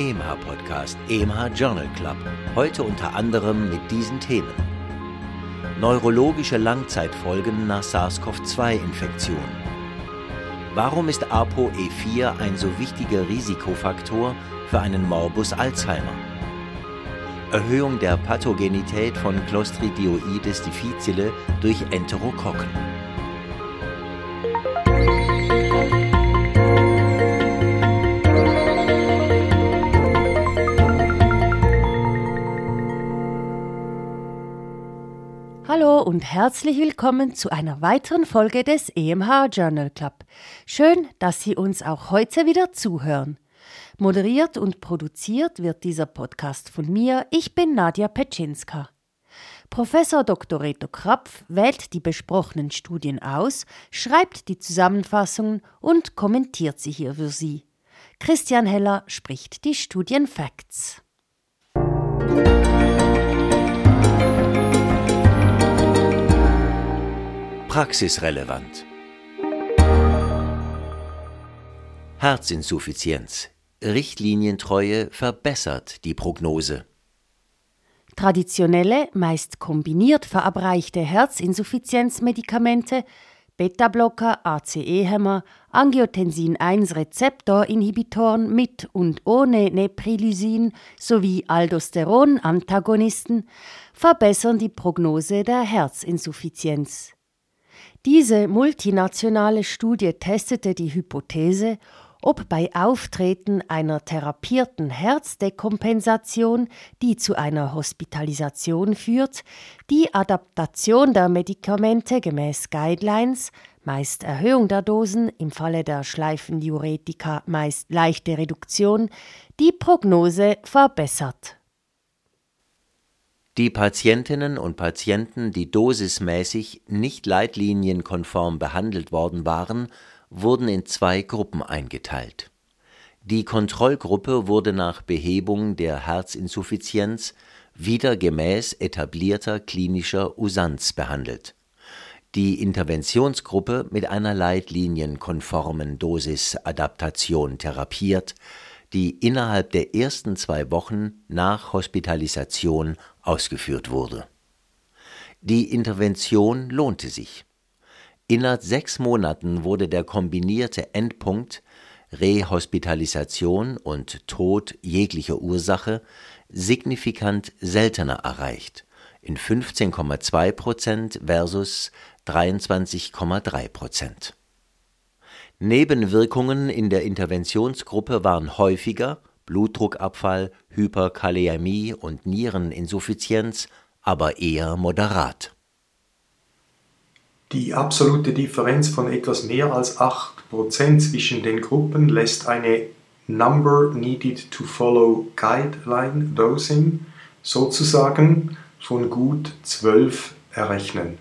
EMH Podcast, EMH Journal Club. Heute unter anderem mit diesen Themen. Neurologische Langzeitfolgen nach SARS-CoV-2-Infektion. Warum ist ApoE4 ein so wichtiger Risikofaktor für einen Morbus Alzheimer? Erhöhung der Pathogenität von Clostridioides difficile durch Enterokokken. Und herzlich willkommen zu einer weiteren Folge des EMH Journal Club. Schön, dass Sie uns auch heute wieder zuhören. Moderiert und produziert wird dieser Podcast von mir. Ich bin Nadja Petschinska. Professor Dr. Reto Krapf wählt die besprochenen Studien aus, schreibt die Zusammenfassungen und kommentiert sie hier für Sie. Christian Heller spricht die Studienfacts. Praxisrelevant. Herzinsuffizienz. Richtlinientreue verbessert die Prognose. Traditionelle, meist kombiniert verabreichte Herzinsuffizienzmedikamente, Beta-Blocker, ACE-Hämmer, Angiotensin-1-Rezeptor-Inhibitoren mit und ohne Neprilysin sowie Aldosteron-Antagonisten verbessern die Prognose der Herzinsuffizienz. Diese multinationale Studie testete die Hypothese, ob bei Auftreten einer therapierten Herzdekompensation, die zu einer Hospitalisation führt, die Adaptation der Medikamente gemäß Guidelines, meist Erhöhung der Dosen, im Falle der Schleifendiuretika meist leichte Reduktion, die Prognose verbessert. Die Patientinnen und Patienten, die dosismäßig nicht leitlinienkonform behandelt worden waren, wurden in zwei Gruppen eingeteilt. Die Kontrollgruppe wurde nach Behebung der Herzinsuffizienz wieder gemäß etablierter klinischer Usanz behandelt. Die Interventionsgruppe mit einer leitlinienkonformen Dosisadaptation therapiert, die innerhalb der ersten zwei Wochen nach Hospitalisation ausgeführt wurde. Die Intervention lohnte sich. Innerhalb sechs Monaten wurde der kombinierte Endpunkt Rehospitalisation und Tod jeglicher Ursache signifikant seltener erreicht, in 15,2 Prozent versus 23,3 Prozent. Nebenwirkungen in der Interventionsgruppe waren häufiger Blutdruckabfall, Hyperkaliämie und Niereninsuffizienz, aber eher moderat. Die absolute Differenz von etwas mehr als 8% zwischen den Gruppen lässt eine Number Needed to Follow Guideline Dosing sozusagen von gut 12 errechnen.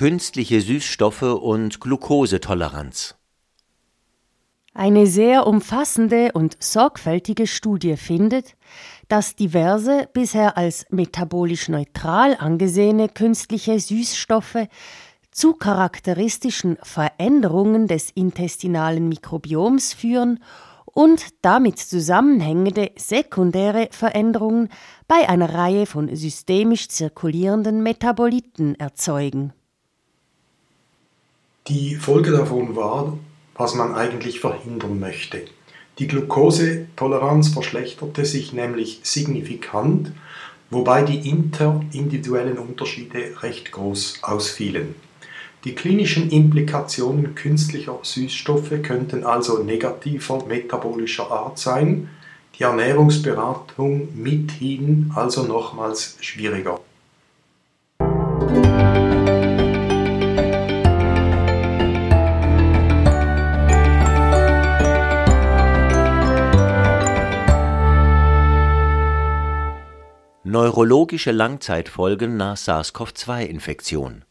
Künstliche Süßstoffe und Glukosetoleranz. Eine sehr umfassende und sorgfältige Studie findet, dass diverse bisher als metabolisch neutral angesehene künstliche Süßstoffe zu charakteristischen Veränderungen des intestinalen Mikrobioms führen und damit zusammenhängende sekundäre Veränderungen bei einer Reihe von systemisch zirkulierenden Metaboliten erzeugen. Die Folge davon war, was man eigentlich verhindern möchte. Die Glukosetoleranz verschlechterte sich nämlich signifikant, wobei die interindividuellen Unterschiede recht groß ausfielen. Die klinischen Implikationen künstlicher Süßstoffe könnten also negativer metabolischer Art sein, die Ernährungsberatung mithin also nochmals schwieriger. Neurologische Langzeitfolgen nach SARS-CoV-2-Infektion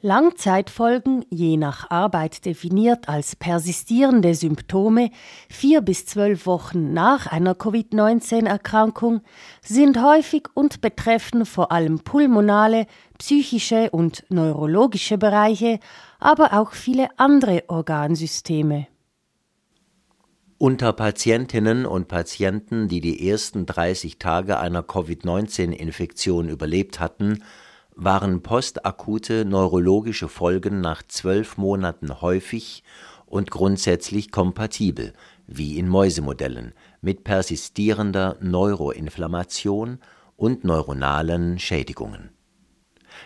Langzeitfolgen, je nach Arbeit definiert als persistierende Symptome, vier bis zwölf Wochen nach einer Covid-19-Erkrankung, sind häufig und betreffen vor allem pulmonale, psychische und neurologische Bereiche, aber auch viele andere Organsysteme. Unter Patientinnen und Patienten, die die ersten 30 Tage einer Covid-19-Infektion überlebt hatten, waren postakute neurologische Folgen nach zwölf Monaten häufig und grundsätzlich kompatibel, wie in Mäusemodellen, mit persistierender Neuroinflammation und neuronalen Schädigungen.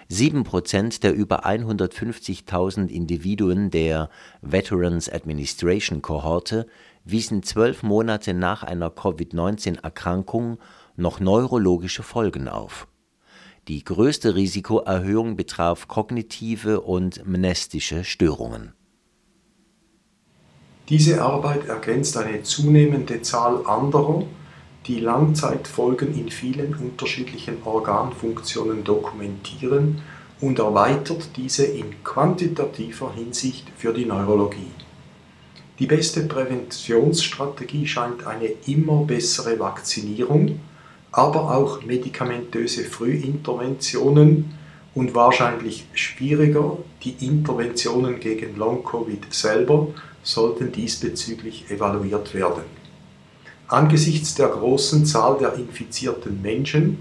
Sieben Prozent der über 150.000 Individuen der Veterans Administration Kohorte wiesen zwölf Monate nach einer Covid-19-Erkrankung noch neurologische Folgen auf die größte Risikoerhöhung betraf kognitive und mnestische Störungen. Diese Arbeit ergänzt eine zunehmende Zahl anderer, die Langzeitfolgen in vielen unterschiedlichen Organfunktionen dokumentieren und erweitert diese in quantitativer Hinsicht für die Neurologie. Die beste Präventionsstrategie scheint eine immer bessere Vakzinierung aber auch medikamentöse Frühinterventionen und wahrscheinlich schwieriger die Interventionen gegen Long-Covid selber sollten diesbezüglich evaluiert werden. Angesichts der großen Zahl der infizierten Menschen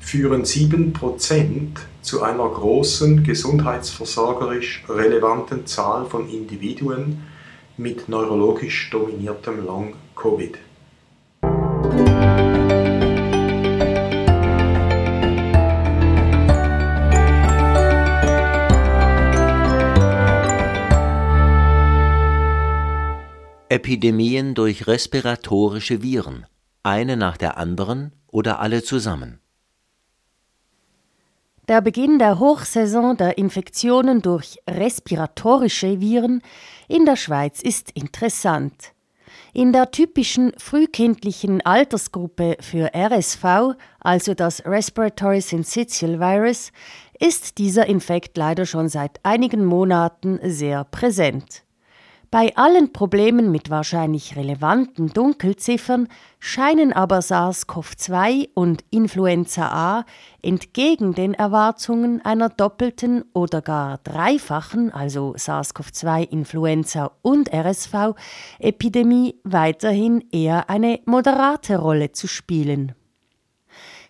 führen 7% zu einer großen gesundheitsversorgerisch relevanten Zahl von Individuen mit neurologisch dominiertem Long-Covid. Epidemien durch respiratorische Viren, eine nach der anderen oder alle zusammen. Der Beginn der Hochsaison der Infektionen durch respiratorische Viren in der Schweiz ist interessant. In der typischen frühkindlichen Altersgruppe für RSV, also das Respiratory Syncytial Virus, ist dieser Infekt leider schon seit einigen Monaten sehr präsent. Bei allen Problemen mit wahrscheinlich relevanten Dunkelziffern scheinen aber SARS-CoV-2 und Influenza A entgegen den Erwartungen einer doppelten oder gar dreifachen, also SARS-CoV-2, Influenza und RSV-Epidemie weiterhin eher eine moderate Rolle zu spielen.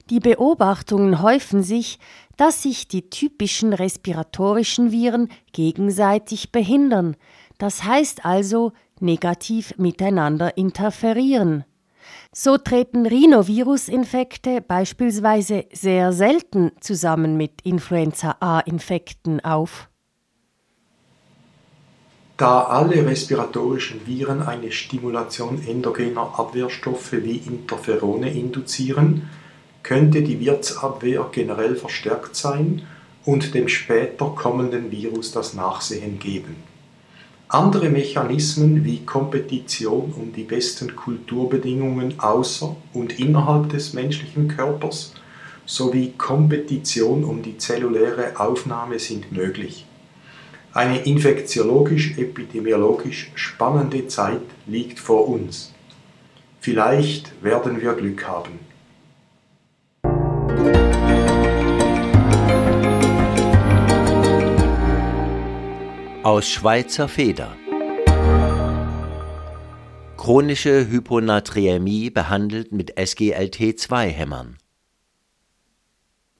Die Beobachtungen häufen sich, dass sich die typischen respiratorischen Viren gegenseitig behindern, das heißt also negativ miteinander interferieren. So treten Rhinovirus-Infekte beispielsweise sehr selten zusammen mit Influenza A-Infekten auf. Da alle respiratorischen Viren eine Stimulation endogener Abwehrstoffe wie Interferone induzieren, könnte die Wirtsabwehr generell verstärkt sein und dem später kommenden Virus das Nachsehen geben. Andere Mechanismen wie Kompetition um die besten Kulturbedingungen außer und innerhalb des menschlichen Körpers sowie Kompetition um die zelluläre Aufnahme sind möglich. Eine infektiologisch-epidemiologisch spannende Zeit liegt vor uns. Vielleicht werden wir Glück haben. Aus Schweizer Feder. Chronische Hyponaträmie behandelt mit SGLT2-Hämmern.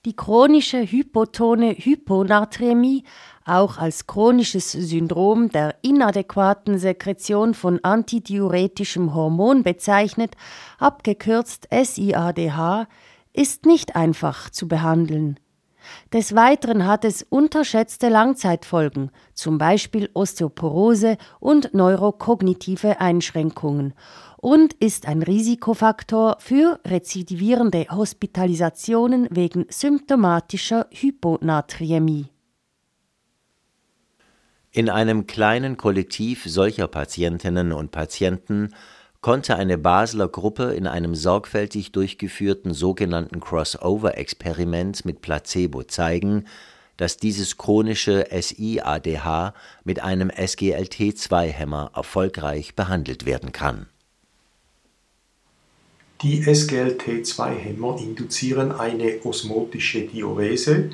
Die chronische hypotone Hyponaträmie, auch als chronisches Syndrom der inadäquaten Sekretion von antidiuretischem Hormon bezeichnet, abgekürzt SIADH, ist nicht einfach zu behandeln. Des Weiteren hat es unterschätzte Langzeitfolgen, zum Beispiel Osteoporose und neurokognitive Einschränkungen und ist ein Risikofaktor für rezidivierende Hospitalisationen wegen symptomatischer Hyponatriämie. In einem kleinen Kollektiv solcher Patientinnen und Patienten konnte eine Basler Gruppe in einem sorgfältig durchgeführten sogenannten Crossover-Experiment mit Placebo zeigen, dass dieses chronische SIADH mit einem SGLT2-Hämmer erfolgreich behandelt werden kann. Die SGLT2-Hämmer induzieren eine osmotische Diurese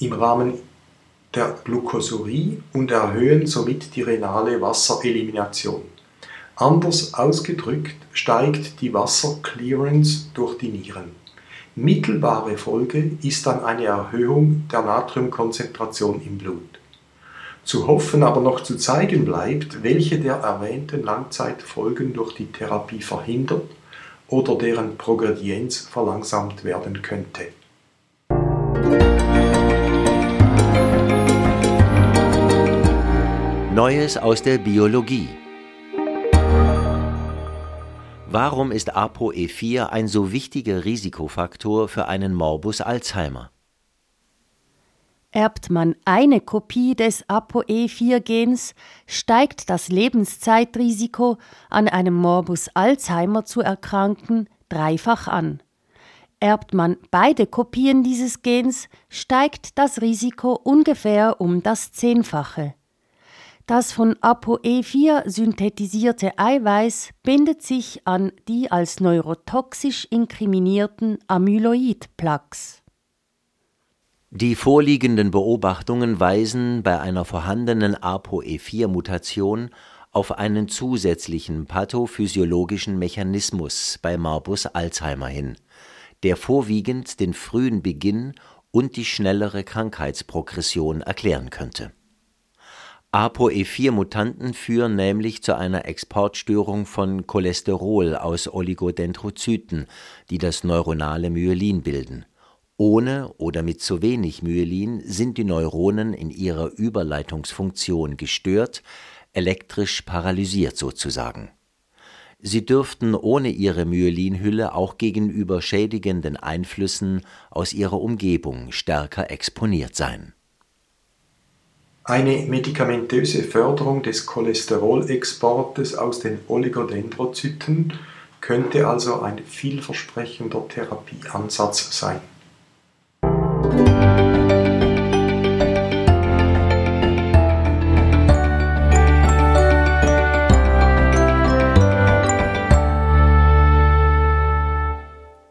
im Rahmen der Glucosurie und erhöhen somit die renale Wasserelimination. Anders ausgedrückt steigt die Wasserclearance durch die Nieren. Mittelbare Folge ist dann eine Erhöhung der Natriumkonzentration im Blut. Zu hoffen aber noch zu zeigen bleibt, welche der erwähnten Langzeitfolgen durch die Therapie verhindert oder deren Progredienz verlangsamt werden könnte. Neues aus der Biologie Warum ist ApoE4 ein so wichtiger Risikofaktor für einen Morbus Alzheimer? Erbt man eine Kopie des ApoE4-Gens, steigt das Lebenszeitrisiko, an einem Morbus Alzheimer zu erkranken, dreifach an. Erbt man beide Kopien dieses Gens, steigt das Risiko ungefähr um das Zehnfache. Das von ApoE4 synthetisierte Eiweiß bindet sich an die als neurotoxisch inkriminierten Amyloid-Plaques. Die vorliegenden Beobachtungen weisen bei einer vorhandenen ApoE4-Mutation auf einen zusätzlichen pathophysiologischen Mechanismus bei Morbus Alzheimer hin, der vorwiegend den frühen Beginn und die schnellere Krankheitsprogression erklären könnte ApoE4-Mutanten führen nämlich zu einer Exportstörung von Cholesterol aus Oligodendrozyten, die das neuronale Myelin bilden. Ohne oder mit zu wenig Myelin sind die Neuronen in ihrer Überleitungsfunktion gestört, elektrisch paralysiert sozusagen. Sie dürften ohne ihre Myelinhülle auch gegenüber schädigenden Einflüssen aus ihrer Umgebung stärker exponiert sein eine medikamentöse Förderung des Cholesterolexportes aus den Oligodendrozyten könnte also ein vielversprechender Therapieansatz sein.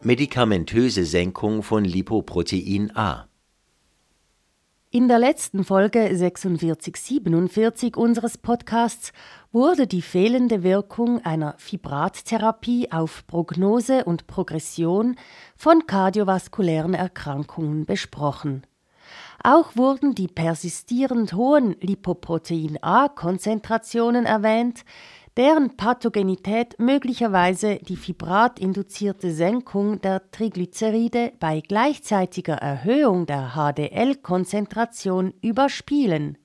Medikamentöse Senkung von Lipoprotein A in der letzten Folge 4647 unseres Podcasts wurde die fehlende Wirkung einer Fibrattherapie auf Prognose und Progression von kardiovaskulären Erkrankungen besprochen. Auch wurden die persistierend hohen Lipoprotein A-Konzentrationen erwähnt, deren Pathogenität möglicherweise die fibratinduzierte Senkung der Triglyceride bei gleichzeitiger Erhöhung der HDL-Konzentration überspielen.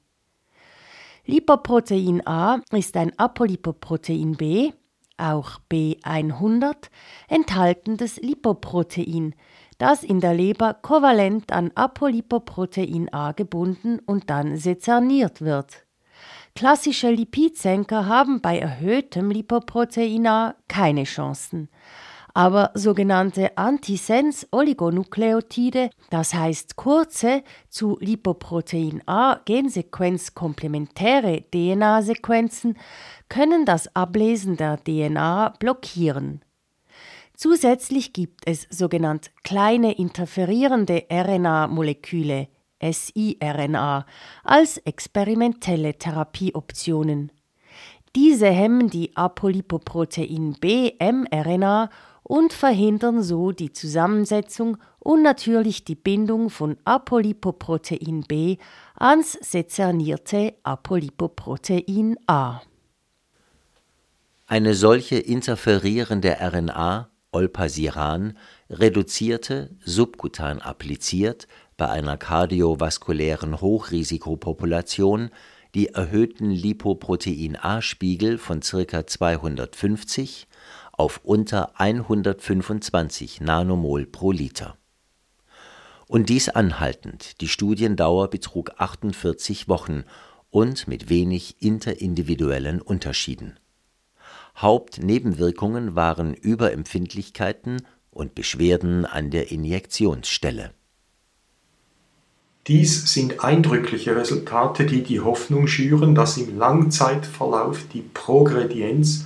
Lipoprotein A ist ein Apolipoprotein B, auch B100, enthaltendes Lipoprotein, das in der Leber kovalent an Apolipoprotein A gebunden und dann sezerniert wird. Klassische Lipidsenker haben bei erhöhtem Lipoprotein keine Chancen. Aber sogenannte Antisens-Oligonukleotide, das heißt kurze, zu Lipoprotein A Gensequenz komplementäre DNA-Sequenzen, können das Ablesen der DNA blockieren. Zusätzlich gibt es sogenannte kleine interferierende RNA-Moleküle, siRNA als experimentelle Therapieoptionen. Diese hemmen die Apolipoprotein B mRNA und verhindern so die Zusammensetzung und natürlich die Bindung von Apolipoprotein B ans sezernierte Apolipoprotein A. Eine solche interferierende RNA, Olpasiran, reduzierte, subkutan appliziert, bei einer kardiovaskulären Hochrisikopopulation die erhöhten Lipoprotein-A-Spiegel von ca. 250 auf unter 125 Nanomol pro Liter. Und dies anhaltend, die Studiendauer betrug 48 Wochen und mit wenig interindividuellen Unterschieden. Hauptnebenwirkungen waren Überempfindlichkeiten und Beschwerden an der Injektionsstelle Dies sind eindrückliche Resultate, die die Hoffnung schüren, dass im Langzeitverlauf die Progredienz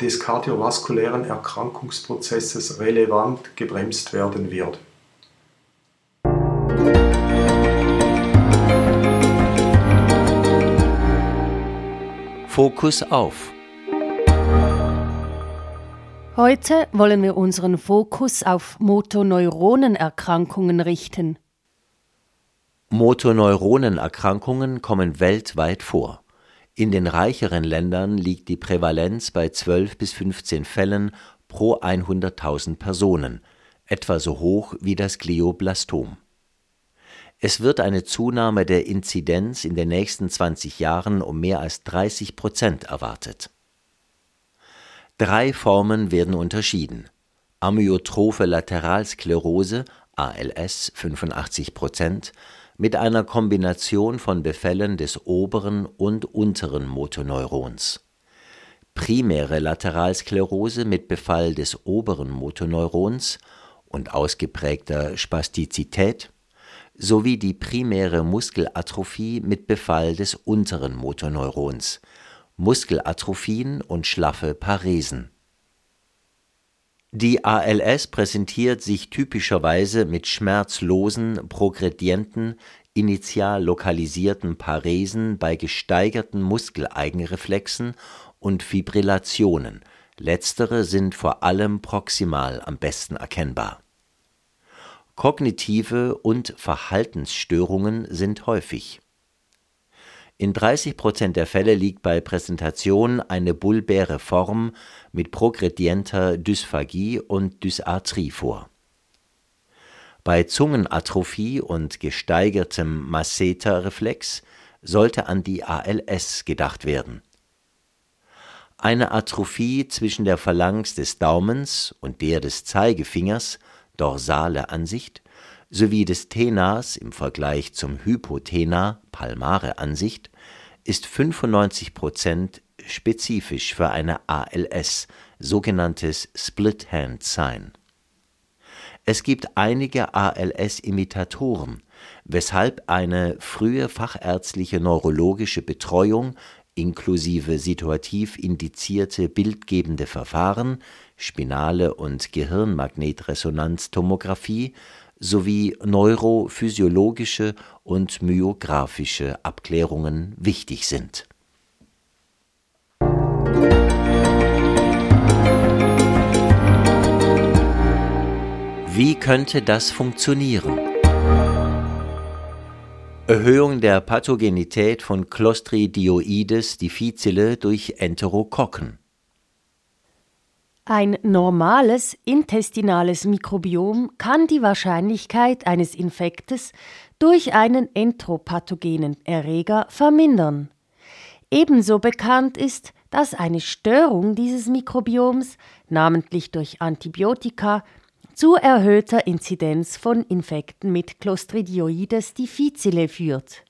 des kardiovaskulären Erkrankungsprozesses relevant gebremst werden wird. Fokus auf. Heute wollen wir unseren Fokus auf Motoneuronenerkrankungen richten. Motoneuronenerkrankungen kommen weltweit vor. In den reicheren Ländern liegt die Prävalenz bei 12 bis 15 Fällen pro 100.000 Personen, etwa so hoch wie das Glioblastom. Es wird eine Zunahme der Inzidenz in den nächsten 20 Jahren um mehr als 30 Prozent erwartet. Drei Formen werden unterschieden: Amyotrophe Lateralsklerose (ALS 85 Prozent), mit einer Kombination von Befällen des oberen und unteren Motoneurons. Primäre Lateralsklerose mit Befall des oberen Motoneurons und ausgeprägter Spastizität sowie die primäre Muskelatrophie mit Befall des unteren Motoneurons, Muskelatrophien und schlaffe Paresen die ALS präsentiert sich typischerweise mit schmerzlosen, progredienten, initial lokalisierten Paresen bei gesteigerten Muskeleigenreflexen und Fibrillationen, letztere sind vor allem proximal am besten erkennbar. Kognitive und Verhaltensstörungen sind häufig in 30 Prozent der Fälle liegt bei Präsentation eine bulbäre Form mit progredienter Dysphagie und Dysarthrie vor. Bei Zungenatrophie und gesteigertem Masseter-Reflex sollte an die ALS gedacht werden. Eine Atrophie zwischen der Phalanx des Daumens und der des Zeigefingers (dorsale Ansicht) sowie des Tenas im Vergleich zum Hypotena (palmare Ansicht) ist 95% spezifisch für eine ALS, sogenanntes Split Hand Sign. Es gibt einige ALS-Imitatoren, weshalb eine frühe fachärztliche neurologische Betreuung inklusive situativ indizierte bildgebende Verfahren, spinale und Gehirnmagnetresonanztomographie sowie neurophysiologische und myographische Abklärungen wichtig sind. Wie könnte das funktionieren? Erhöhung der Pathogenität von Clostridioides difficile durch Enterokokken. Ein normales intestinales Mikrobiom kann die Wahrscheinlichkeit eines Infektes durch einen entropathogenen Erreger vermindern. Ebenso bekannt ist, dass eine Störung dieses Mikrobioms, namentlich durch Antibiotika, zu erhöhter Inzidenz von Infekten mit Clostridioides difficile führt.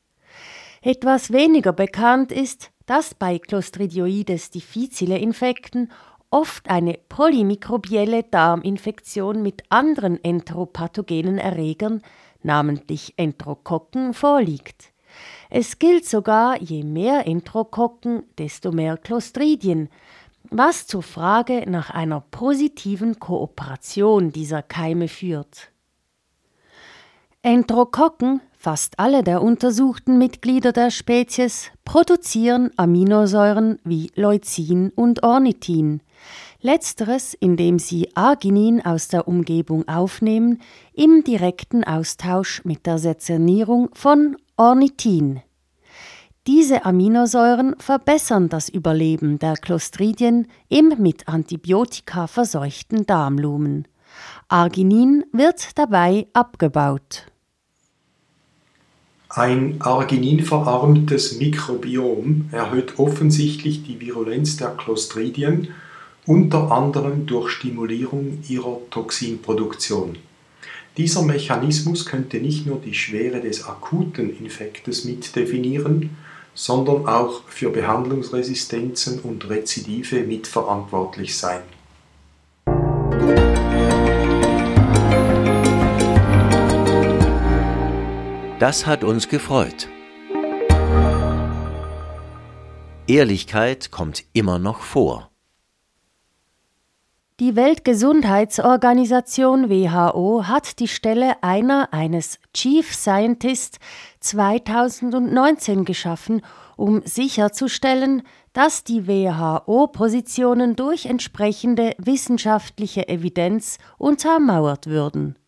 Etwas weniger bekannt ist, dass bei Clostridioides difficile Infekten oft eine polymikrobielle Darminfektion mit anderen enteropathogenen Erregern, namentlich Enterokokken, vorliegt. Es gilt sogar, je mehr Enterokokken, desto mehr Clostridien, was zur Frage nach einer positiven Kooperation dieser Keime führt. Enterokokken, fast alle der untersuchten Mitglieder der Spezies, produzieren Aminosäuren wie Leucin und Ornithin, letzteres indem sie Arginin aus der Umgebung aufnehmen im direkten Austausch mit der Sezernierung von Ornithin. Diese Aminosäuren verbessern das Überleben der Clostridien im mit Antibiotika verseuchten Darmlumen. Arginin wird dabei abgebaut. Ein argininverarmtes Mikrobiom erhöht offensichtlich die Virulenz der Clostridien unter anderem durch Stimulierung ihrer Toxinproduktion. Dieser Mechanismus könnte nicht nur die Schwere des akuten Infektes mitdefinieren, sondern auch für Behandlungsresistenzen und Rezidive mitverantwortlich sein. Das hat uns gefreut. Ehrlichkeit kommt immer noch vor. Die Weltgesundheitsorganisation WHO hat die Stelle einer eines Chief Scientist 2019 geschaffen, um sicherzustellen, dass die WHO-Positionen durch entsprechende wissenschaftliche Evidenz untermauert würden.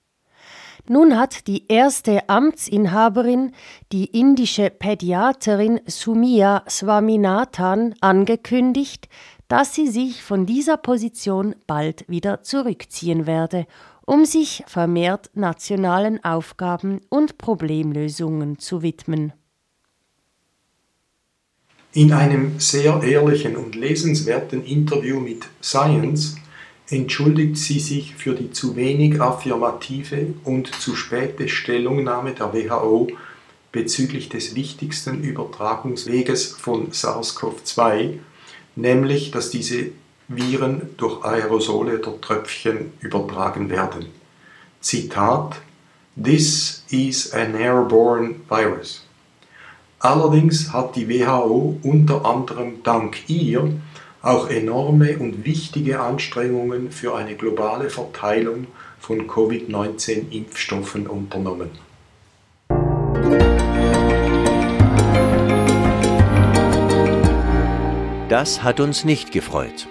Nun hat die erste Amtsinhaberin, die indische Pädiaterin Sumia Swaminathan, angekündigt, dass sie sich von dieser Position bald wieder zurückziehen werde, um sich vermehrt nationalen Aufgaben und Problemlösungen zu widmen. In einem sehr ehrlichen und lesenswerten Interview mit Science entschuldigt sie sich für die zu wenig affirmative und zu späte Stellungnahme der WHO bezüglich des wichtigsten Übertragungsweges von SARS-CoV-2, nämlich dass diese Viren durch Aerosole oder Tröpfchen übertragen werden. Zitat This is an airborne virus. Allerdings hat die WHO unter anderem dank ihr auch enorme und wichtige Anstrengungen für eine globale Verteilung von Covid-19-Impfstoffen unternommen. Das hat uns nicht gefreut.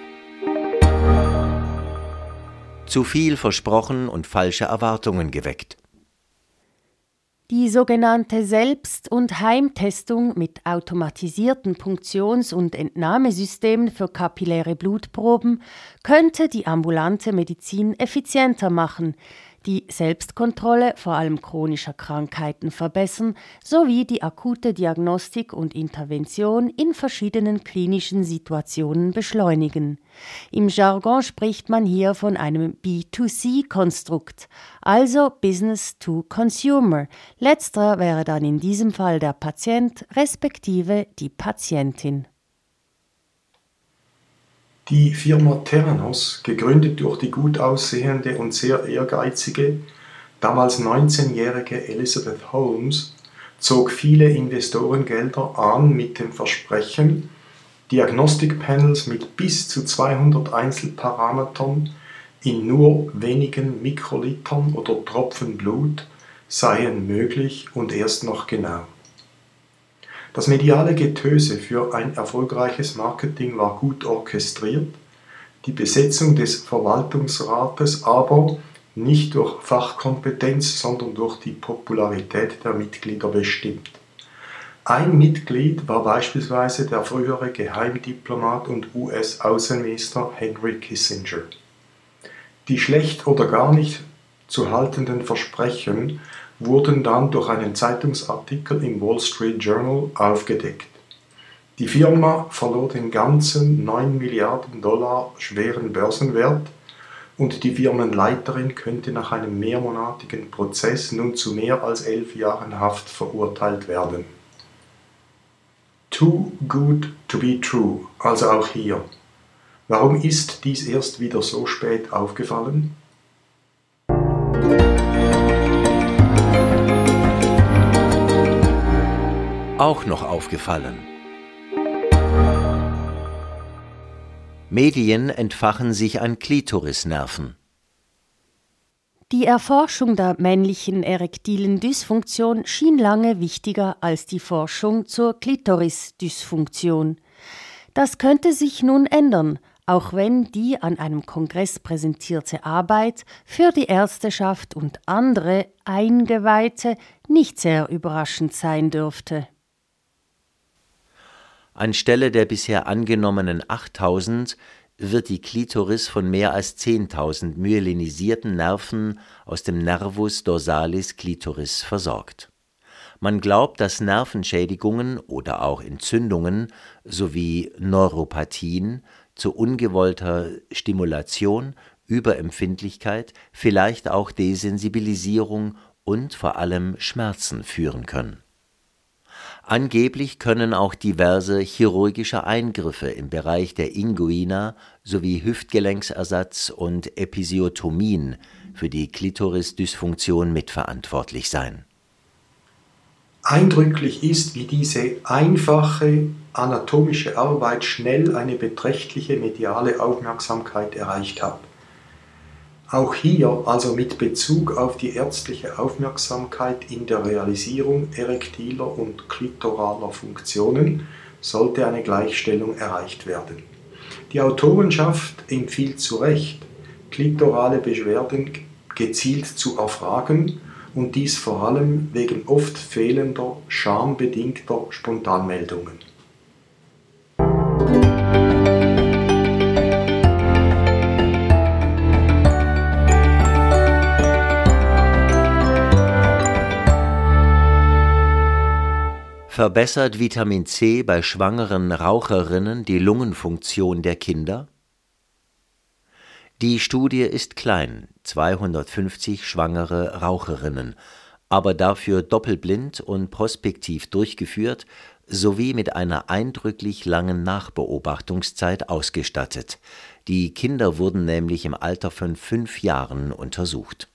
Zu viel versprochen und falsche Erwartungen geweckt. Die sogenannte Selbst- und Heimtestung mit automatisierten Punktions- und Entnahmesystemen für kapilläre Blutproben könnte die ambulante Medizin effizienter machen, die Selbstkontrolle vor allem chronischer Krankheiten verbessern sowie die akute Diagnostik und Intervention in verschiedenen klinischen Situationen beschleunigen. Im Jargon spricht man hier von einem B2C-Konstrukt, also Business to Consumer. Letzter wäre dann in diesem Fall der Patient respektive die Patientin. Die Firma Theranos, gegründet durch die gut aussehende und sehr ehrgeizige, damals 19-jährige Elizabeth Holmes, zog viele Investorengelder an mit dem Versprechen, Diagnostikpanels mit bis zu 200 Einzelparametern in nur wenigen Mikrolitern oder Tropfen Blut seien möglich und erst noch genau. Das mediale Getöse für ein erfolgreiches Marketing war gut orchestriert, die Besetzung des Verwaltungsrates aber nicht durch Fachkompetenz, sondern durch die Popularität der Mitglieder bestimmt. Ein Mitglied war beispielsweise der frühere Geheimdiplomat und US-Außenminister Henry Kissinger. Die schlecht oder gar nicht zu haltenden Versprechen wurden dann durch einen Zeitungsartikel im Wall Street Journal aufgedeckt. Die Firma verlor den ganzen 9 Milliarden Dollar schweren Börsenwert und die Firmenleiterin könnte nach einem mehrmonatigen Prozess nun zu mehr als elf Jahren Haft verurteilt werden. Too good to be true, also auch hier. Warum ist dies erst wieder so spät aufgefallen? Auch noch aufgefallen. Medien entfachen sich an Klitorisnerven. Die Erforschung der männlichen erektilen Dysfunktion schien lange wichtiger als die Forschung zur Klitorisdysfunktion. Das könnte sich nun ändern, auch wenn die an einem Kongress präsentierte Arbeit für die Ärzteschaft und andere Eingeweihte nicht sehr überraschend sein dürfte. Anstelle der bisher angenommenen 8000 wird die Klitoris von mehr als 10.000 myelinisierten Nerven aus dem Nervus dorsalis clitoris versorgt. Man glaubt, dass Nervenschädigungen oder auch Entzündungen sowie Neuropathien zu ungewollter Stimulation, Überempfindlichkeit, vielleicht auch Desensibilisierung und vor allem Schmerzen führen können Angeblich können auch diverse chirurgische Eingriffe im Bereich der Inguina sowie Hüftgelenksersatz und Episiotomien für die Klitorisdysfunktion mitverantwortlich sein. Eindrücklich ist, wie diese einfache anatomische Arbeit schnell eine beträchtliche mediale Aufmerksamkeit erreicht hat. Auch hier, also mit Bezug auf die ärztliche Aufmerksamkeit in der Realisierung erektiler und klitoraler Funktionen, sollte eine Gleichstellung erreicht werden. Die Autorenschaft empfiehlt zu Recht, klitorale Beschwerden gezielt zu erfragen und dies vor allem wegen oft fehlender, schambedingter Spontanmeldungen. Verbessert Vitamin C bei schwangeren Raucherinnen die Lungenfunktion der Kinder? Die Studie ist klein, 250 schwangere Raucherinnen, aber dafür doppelblind und prospektiv durchgeführt sowie mit einer eindrücklich langen Nachbeobachtungszeit ausgestattet. Die Kinder wurden nämlich im Alter von fünf Jahren untersucht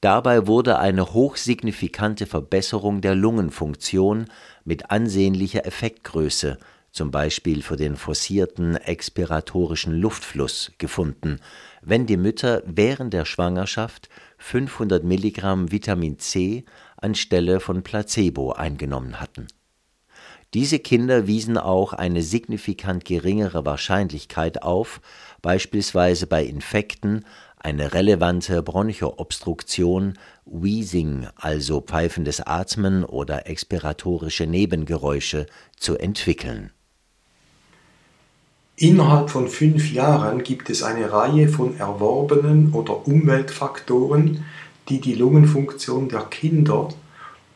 Dabei wurde eine hochsignifikante Verbesserung der Lungenfunktion mit ansehnlicher Effektgröße, zum Beispiel für den forcierten expiratorischen Luftfluss, gefunden, wenn die Mütter während der Schwangerschaft 500 Milligramm Vitamin C anstelle von Placebo eingenommen hatten. Diese Kinder wiesen auch eine signifikant geringere Wahrscheinlichkeit auf, beispielsweise bei Infekten eine relevante Bronchoobstruktion, Wheezing, also pfeifendes Atmen oder expiratorische Nebengeräusche, zu entwickeln. Innerhalb von fünf Jahren gibt es eine Reihe von erworbenen oder Umweltfaktoren, die die Lungenfunktion der Kinder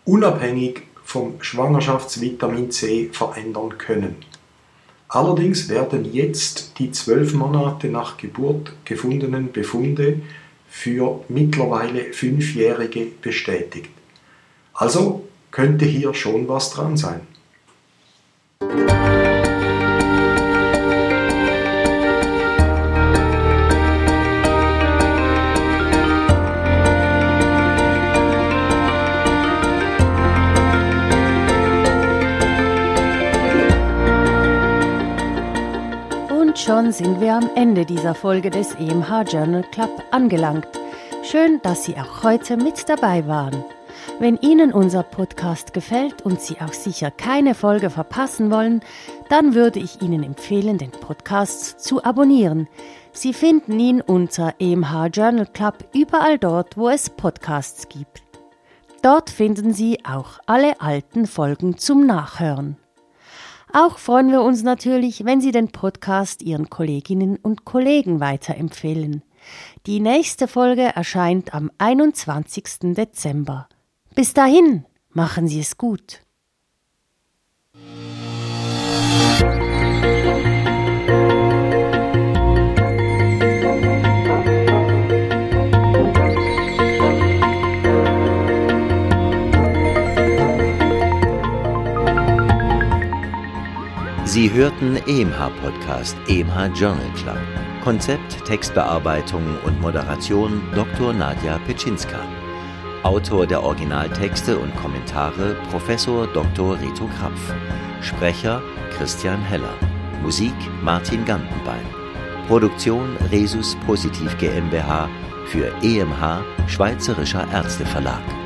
unabhängig vom Schwangerschaftsvitamin C verändern können. Allerdings werden jetzt die zwölf Monate nach Geburt gefundenen Befunde für mittlerweile Fünfjährige bestätigt. Also könnte hier schon was dran sein. Schon sind wir am Ende dieser Folge des EMH Journal Club angelangt. Schön, dass Sie auch heute mit dabei waren. Wenn Ihnen unser Podcast gefällt und Sie auch sicher keine Folge verpassen wollen, dann würde ich Ihnen empfehlen, den Podcast zu abonnieren. Sie finden ihn unter EMH Journal Club überall dort, wo es Podcasts gibt. Dort finden Sie auch alle alten Folgen zum Nachhören. Auch freuen wir uns natürlich, wenn Sie den Podcast Ihren Kolleginnen und Kollegen weiterempfehlen. Die nächste Folge erscheint am 21. Dezember. Bis dahin, machen Sie es gut. Hörten EMH Journal Club. Konzept, Textbearbeitung und Moderation Dr. Nadja Petschinska. Autor der Originaltexte und Kommentare Professor Dr. Rito Krapf. Sprecher Christian Heller. Musik Martin Gantenbein. Produktion Resus Positiv GmbH für EMH Schweizerischer Ärzteverlag.